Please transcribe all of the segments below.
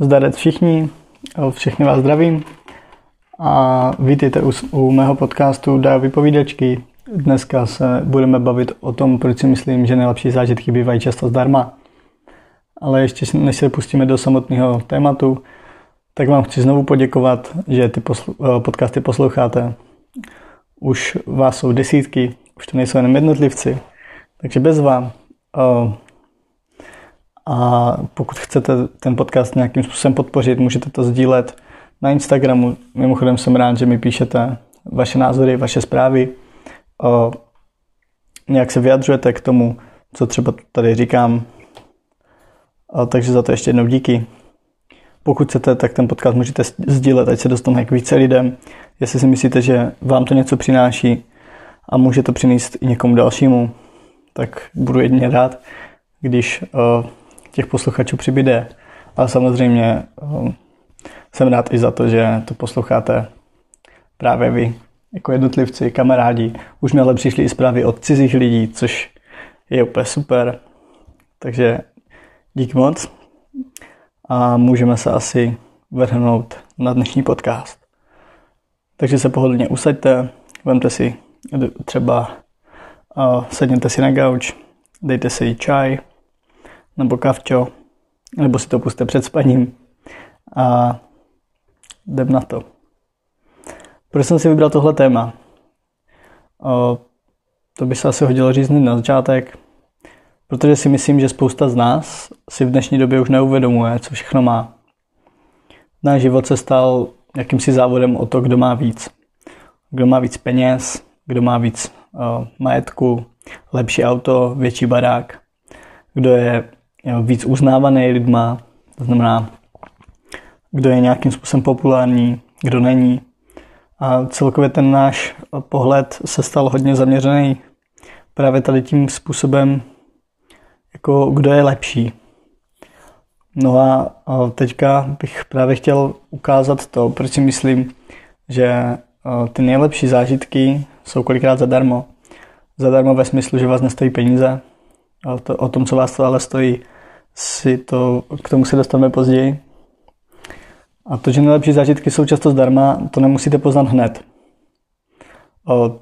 Zdarec všichni, všechny vás zdravím a vítejte u, u mého podcastu Dá vypovídačky. Dneska se budeme bavit o tom, proč si myslím, že nejlepší zážitky bývají často zdarma. Ale ještě než se pustíme do samotného tématu, tak vám chci znovu poděkovat, že ty poslu- eh, podcasty posloucháte. Už vás jsou desítky, už to nejsou jenom jednotlivci, takže bez vám. Uh, a pokud chcete ten podcast nějakým způsobem podpořit, můžete to sdílet na Instagramu. Mimochodem jsem rád, že mi píšete vaše názory, vaše zprávy. O, nějak se vyjadřujete k tomu, co třeba tady říkám. O, takže za to ještě jednou díky. Pokud chcete, tak ten podcast můžete sdílet, ať se dostane k více lidem. Jestli si myslíte, že vám to něco přináší a může to přinést i někomu dalšímu, tak budu jedině rád, když o, těch posluchačů přibyde. Ale samozřejmě um, jsem rád i za to, že to posloucháte právě vy, jako jednotlivci, kamarádi. Už mi ale přišly i zprávy od cizích lidí, což je úplně super. Takže díky moc a můžeme se asi vrhnout na dnešní podcast. Takže se pohodlně usaďte, vemte si třeba, sedněte si na gauč, dejte si čaj, nebo kavčo, nebo si to puste před spaním a jdem na to. Proč jsem si vybral tohle téma? O, to by se asi hodilo říct na začátek, protože si myslím, že spousta z nás si v dnešní době už neuvědomuje, co všechno má. Náš život se stal jakýmsi závodem o to, kdo má víc. Kdo má víc peněz, kdo má víc o, majetku, lepší auto, větší barák, kdo je víc uznávaný lidma, to znamená, kdo je nějakým způsobem populární, kdo není. A celkově ten náš pohled se stal hodně zaměřený právě tady tím způsobem, jako kdo je lepší. No a teďka bych právě chtěl ukázat to, proč si myslím, že ty nejlepší zážitky jsou kolikrát zadarmo. Zadarmo ve smyslu, že vás nestojí peníze, ale to, o tom, co vás to ale stojí, si to, k tomu se dostaneme později. A to, že nejlepší zážitky jsou často zdarma, to nemusíte poznat hned. O,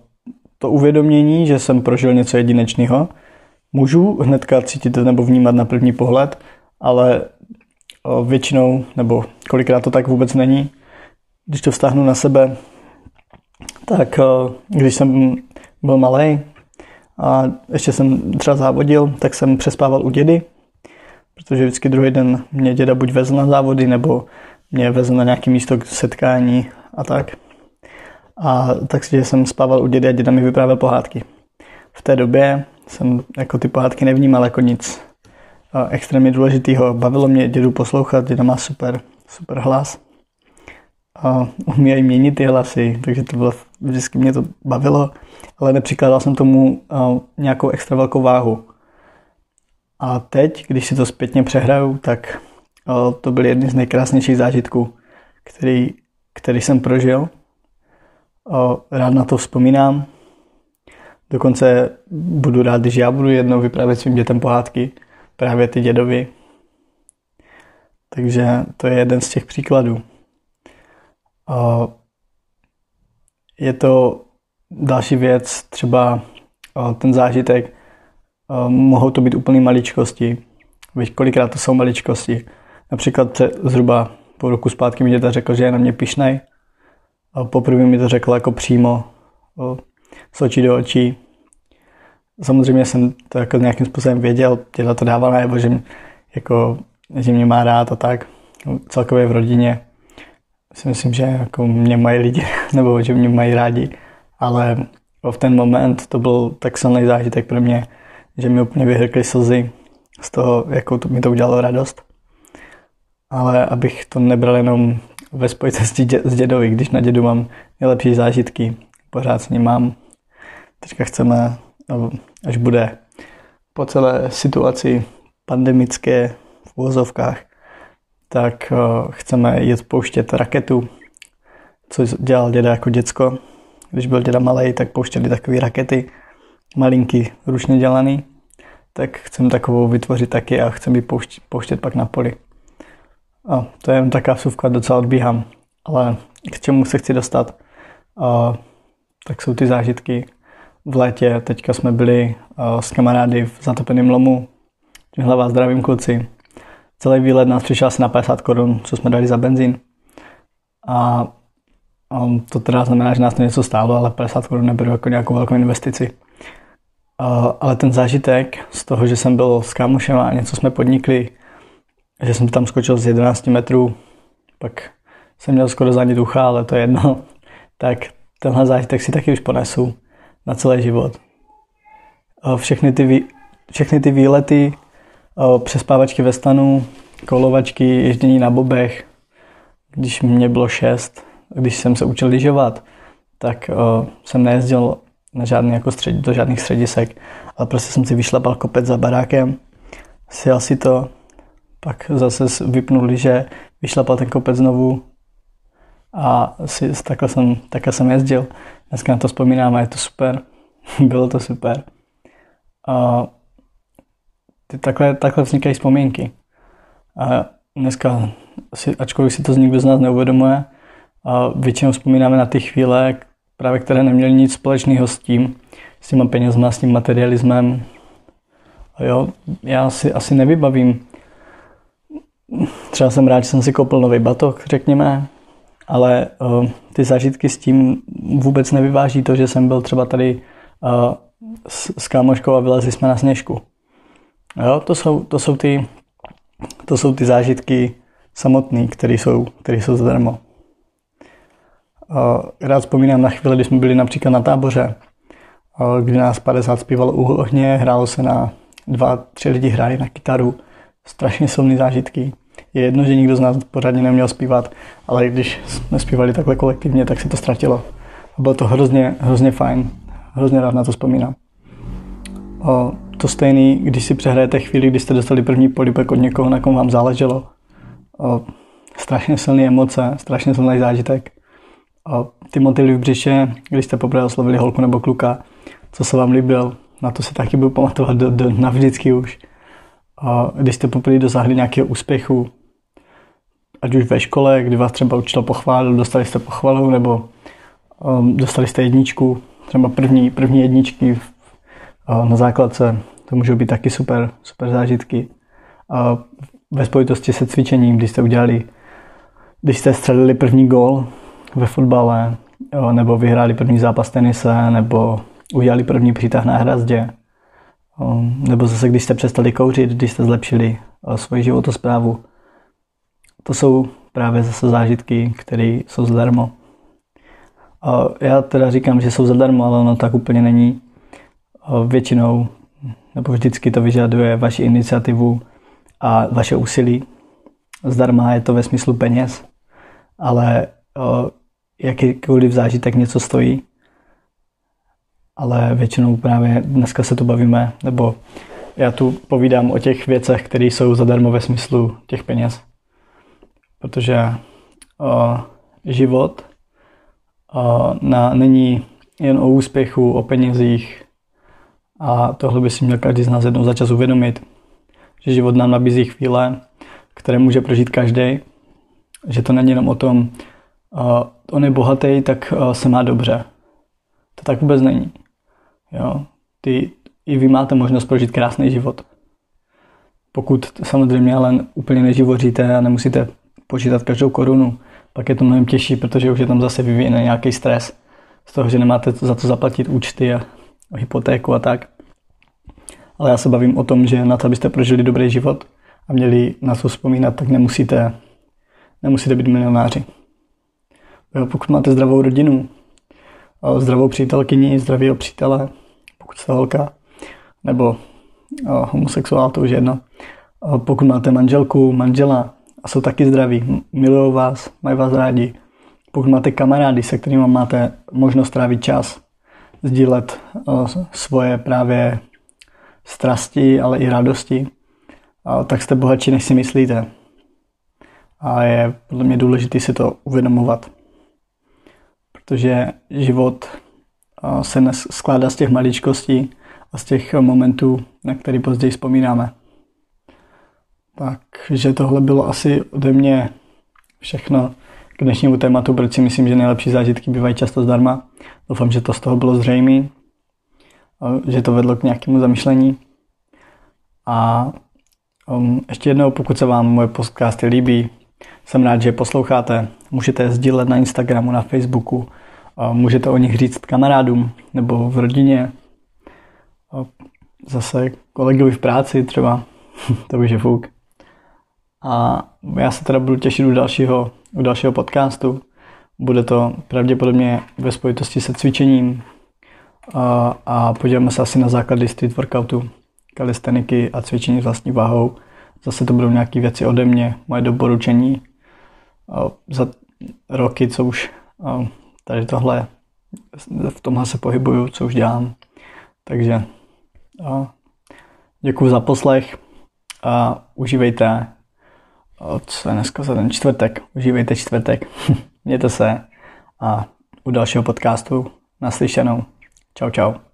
to uvědomění, že jsem prožil něco jedinečného, můžu hnedka cítit nebo vnímat na první pohled, ale o, většinou, nebo kolikrát to tak vůbec není, když to vztáhnu na sebe, tak o, když jsem byl malý a ještě jsem třeba závodil, tak jsem přespával u dědy, protože vždycky druhý den mě děda buď vezl na závody, nebo mě vezl na nějaké místo k setkání a tak. A tak si jsem spával u dědy a děda mi vyprávěl pohádky. V té době jsem jako ty pohádky nevnímal jako nic extrémně důležitého. Bavilo mě dědu poslouchat, děda má super, super hlas. A i měnit ty hlasy, takže to bylo, vždycky mě to bavilo, ale nepřikládal jsem tomu nějakou extra velkou váhu. A teď, když si to zpětně přehraju, tak to byl jedny z nejkrásnějších zážitků, který, který jsem prožil. Rád na to vzpomínám. Dokonce budu rád, když já budu jednou vyprávět svým dětem pohádky, právě ty dědovi. Takže to je jeden z těch příkladů. Je to další věc, třeba ten zážitek, mohou to být úplný maličkosti. Víš, kolikrát to jsou maličkosti. Například zhruba po roku zpátky mi děta řekl, že je na mě pišnej. A poprvé mi to řekl jako přímo, z očí do očí. Samozřejmě jsem to jako nějakým způsobem věděl, děda to dával najevo, že, jako, že mě má rád a tak. Celkově v rodině si myslím, že jako mě mají lidi, nebo že mě mají rádi, ale v ten moment to byl tak silný zážitek pro mě, že mi úplně vyhrkly slzy z toho, jakou to, mi to udělalo radost. Ale abych to nebral jenom ve spojitosti dě, s dědovi, když na dědu mám nejlepší zážitky, pořád s ním mám. Teďka chceme, až bude po celé situaci pandemické v uvozovkách, tak chceme jet pouštět raketu, co dělal děda jako děcko. Když byl děda malý, tak pouštěli takové rakety, malinký, ručně dělaný, tak chcem takovou vytvořit taky a chcem ji pouštět, pouštět pak na poli. A to je jen taká vsuvka, docela odbíhám. Ale k čemu se chci dostat, a, tak jsou ty zážitky. V létě teďka jsme byli a, s kamarády v zatopeném lomu. Tímhle vás zdravím kluci. Celý výlet nás přišel asi na 50 korun, co jsme dali za benzín. A, a to teda znamená, že nás to něco stálo, ale 50 korun neberu jako nějakou velkou investici. A, ale ten zážitek z toho, že jsem byl s kámošem a něco jsme podnikli, že jsem tam skočil z 11 metrů, pak jsem měl skoro zánit ucha, ale to je jedno, tak tenhle zážitek si taky už ponesu na celý život. Všechny ty, všechny ty výlety, přespávačky ve stanu, kolovačky, ježdění na bobech, když mě bylo šest, když jsem se učil lyžovat, tak jsem nejezdil na žádný jako střed, do žádných středisek, ale prostě jsem si vyšlapal kopec za barákem, sjel si to, pak zase vypnul lyže, vyšlapal ten kopec znovu a si, takhle, jsem, takhle jsem jezdil. Dneska na to vzpomínám a je to super. Bylo to super. A ty takhle, takhle vznikají vzpomínky. A dneska, si, ačkoliv si to z nikdo z nás neuvědomuje, a většinou vzpomínáme na ty chvíle, právě které neměly nic společného s tím, s těma penězma, s tím materialismem. A jo, já si asi nevybavím třeba jsem rád, že jsem si koupil nový batok, řekněme, ale uh, ty zážitky s tím vůbec nevyváží to, že jsem byl třeba tady uh, s, s kámoškou a vylezli jsme na sněžku. Jo, to jsou, to jsou, ty, to jsou ty zážitky samotné, které jsou, které jsou zadarmo. Rád vzpomínám na chvíli, kdy jsme byli například na táboře, kdy nás 50 zpívalo u ohně, hrálo se na dva, tři lidi hráli na kytaru, strašně silné zážitky. Je jedno, že nikdo z nás pořádně neměl zpívat, ale když jsme zpívali takhle kolektivně, tak se to ztratilo. A bylo to hrozně, hrozně fajn. Hrozně rád na to vzpomínám. O, to stejný, když si přehrajete chvíli, kdy jste dostali první polibek od někoho, na kom vám záleželo. O, strašně silné emoce, strašně silný zážitek. O, ty motivy v břiše, když jste poprvé oslovili holku nebo kluka, co se vám líbil, na to si taky budu pamatovat do, do, navždycky už. A když jste poprvé dosáhli nějakého úspěchu, ať už ve škole, kdy vás třeba učitel pochválil, dostali jste pochvalu, nebo um, dostali jste jedničku, třeba první, první jedničky v, na základce, to můžou být taky super, super zážitky. Ve spojitosti se cvičením, když jste udělali, když jste střelili první gol ve fotbale, nebo vyhráli první zápas tenise, nebo udělali první přítah na hrazdě, nebo zase, když jste přestali kouřit, když jste zlepšili uh, svoji životosprávu. To jsou právě zase zážitky, které jsou zadarmo. Já teda říkám, že jsou zadarmo, ale ono tak úplně není. Většinou nebo vždycky to vyžaduje vaši iniciativu a vaše úsilí. Zdarma je to ve smyslu peněz, ale jakýkoliv zážitek něco stojí ale většinou právě dneska se tu bavíme, nebo já tu povídám o těch věcech, které jsou zadarmo ve smyslu těch peněz. Protože o, život o, na, není jen o úspěchu, o penězích a tohle by si měl každý z nás jednou za čas uvědomit, že život nám nabízí chvíle, které může prožít každý, že to není jenom o tom, o, on je bohatý, tak o, se má dobře. To tak vůbec není. Jo. Ty, I vy máte možnost prožít krásný život. Pokud samozřejmě ale úplně neživoříte a nemusíte počítat každou korunu, pak je to mnohem těžší, protože už je tam zase vyvíjený nějaký stres z toho, že nemáte za to zaplatit účty a hypotéku a tak. Ale já se bavím o tom, že na to, abyste prožili dobrý život a měli na co vzpomínat, tak nemusíte, nemusíte být milionáři. Pokud máte zdravou rodinu, zdravou přítelkyni, zdravého přítele, pokud jste holka, nebo homosexuál, to už jedno. Pokud máte manželku, manžela a jsou taky zdraví, milují vás, mají vás rádi. Pokud máte kamarády, se kterými máte možnost trávit čas, sdílet svoje právě strasti, ale i radosti, tak jste bohatší, než si myslíte. A je podle mě důležité si to uvědomovat protože život se skládá z těch maličkostí a z těch momentů, na který později vzpomínáme. Takže tohle bylo asi ode mě všechno k dnešnímu tématu, proč si myslím, že nejlepší zážitky bývají často zdarma. Doufám, že to z toho bylo zřejmé, že to vedlo k nějakému zamyšlení. A um, ještě jednou, pokud se vám moje podcasty líbí, jsem rád, že je posloucháte. Můžete je sdílet na Instagramu, na Facebooku, můžete o nich říct kamarádům nebo v rodině, zase kolegovi v práci třeba, to už je fuk. A já se teda budu těšit u dalšího, u dalšího podcastu. Bude to pravděpodobně ve spojitosti se cvičením a, a podíváme se asi na základy street workoutu, kalisteniky a cvičení s vlastní váhou. Zase to budou nějaké věci ode mě, moje doporučení a za roky, co už a tady tohle, v tomhle se pohybuju, co už dělám. Takže děkuji za poslech a užívejte co je dneska za ten čtvrtek. Užívejte čtvrtek. Mějte se a u dalšího podcastu naslyšenou. Čau, čau.